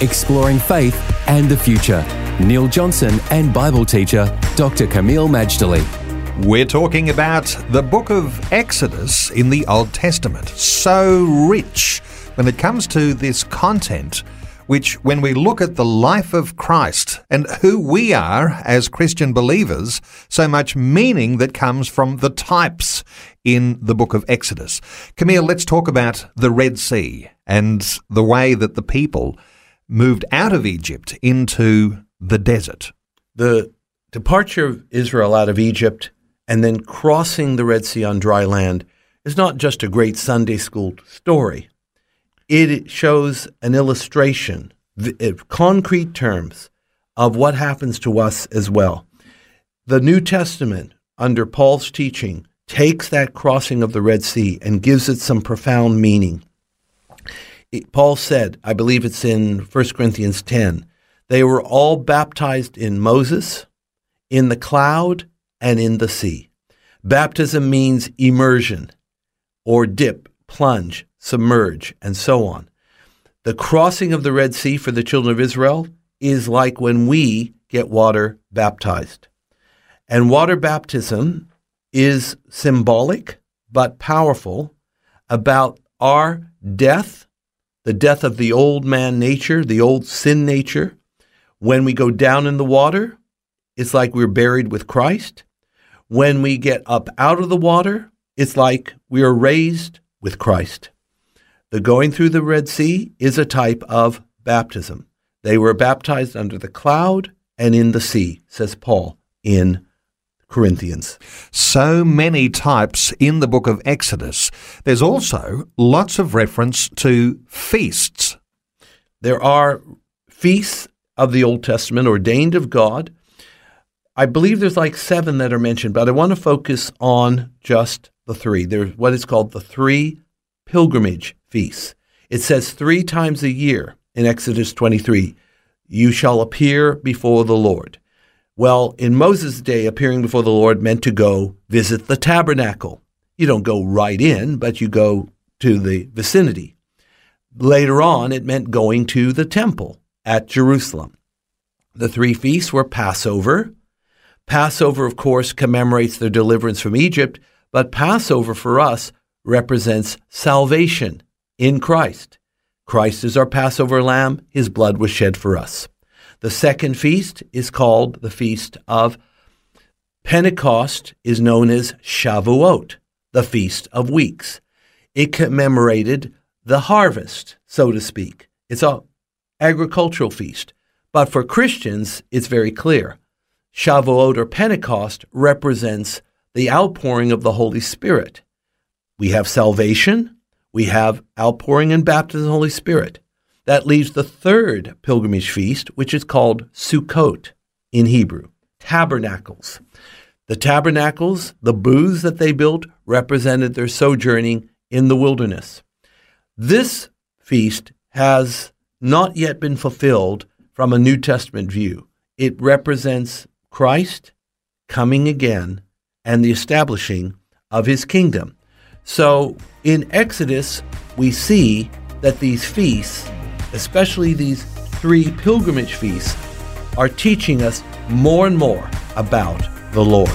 exploring faith and the future. Neil Johnson and Bible teacher Dr. Kameel Majdali. We're talking about the book of Exodus in the Old Testament. So rich when it comes to this content, which, when we look at the life of Christ and who we are as Christian believers, so much meaning that comes from the types in the book of Exodus. Kameel, let's talk about the Red Sea and the way that the people moved out of Egypt into the desert. The departure of Israel out of Egypt and then crossing the Red Sea on dry land is not just a great Sunday school story. It shows an illustration, in uh, concrete terms, of what happens to us as well. The New Testament, under Paul's teaching, takes that crossing of the Red Sea and gives it some profound meaning. Paul said, I believe it's in 1 Corinthians 10, they were all baptized in Moses, in the cloud, and in the sea. Baptism means immersion or dip, plunge, submerge, and so on. The crossing of the Red Sea for the children of Israel is like when we get water baptized. And water baptism is symbolic but powerful about our death the death of the old man nature, the old sin nature. When we go down in the water, it's like we're buried with Christ. When we get up out of the water, it's like we are raised with Christ. The going through the Red Sea is a type of baptism. They were baptized under the cloud and in the sea, says Paul in Corinthians. So many types in the book of Exodus. There's also lots of reference to feasts. There are feasts of the Old Testament ordained of God. I believe there's like seven that are mentioned, but I want to focus on just the three. There's what is called the three pilgrimage feasts. It says three times a year in Exodus 23, you shall appear before the Lord. Well, in Moses' day, appearing before the Lord meant to go visit the tabernacle. You don't go right in, but you go to the vicinity. Later on, it meant going to the temple at Jerusalem. The three feasts were Passover. Passover, of course, commemorates their deliverance from Egypt, but Passover for us represents salvation in Christ. Christ is our Passover lamb, his blood was shed for us. The second feast is called the Feast of Pentecost, is known as Shavuot, the Feast of Weeks. It commemorated the harvest, so to speak. It's a agricultural feast. But for Christians, it's very clear. Shavuot or Pentecost represents the outpouring of the Holy Spirit. We have salvation, we have outpouring and baptism of the Holy Spirit. That leaves the third pilgrimage feast, which is called Sukkot in Hebrew, tabernacles. The tabernacles, the booths that they built, represented their sojourning in the wilderness. This feast has not yet been fulfilled from a New Testament view. It represents Christ coming again and the establishing of his kingdom. So in Exodus, we see that these feasts especially these three pilgrimage feasts, are teaching us more and more about the Lord.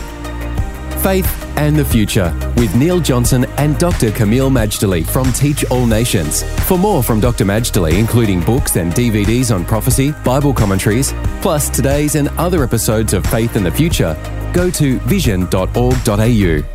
Faith and the Future with Neil Johnson and Dr. Kameel Majdali from Teach All Nations. For more from Dr. Majdali, including books and DVDs on prophecy, Bible commentaries, plus today's and other episodes of Faith and the Future, go to vision.org.au.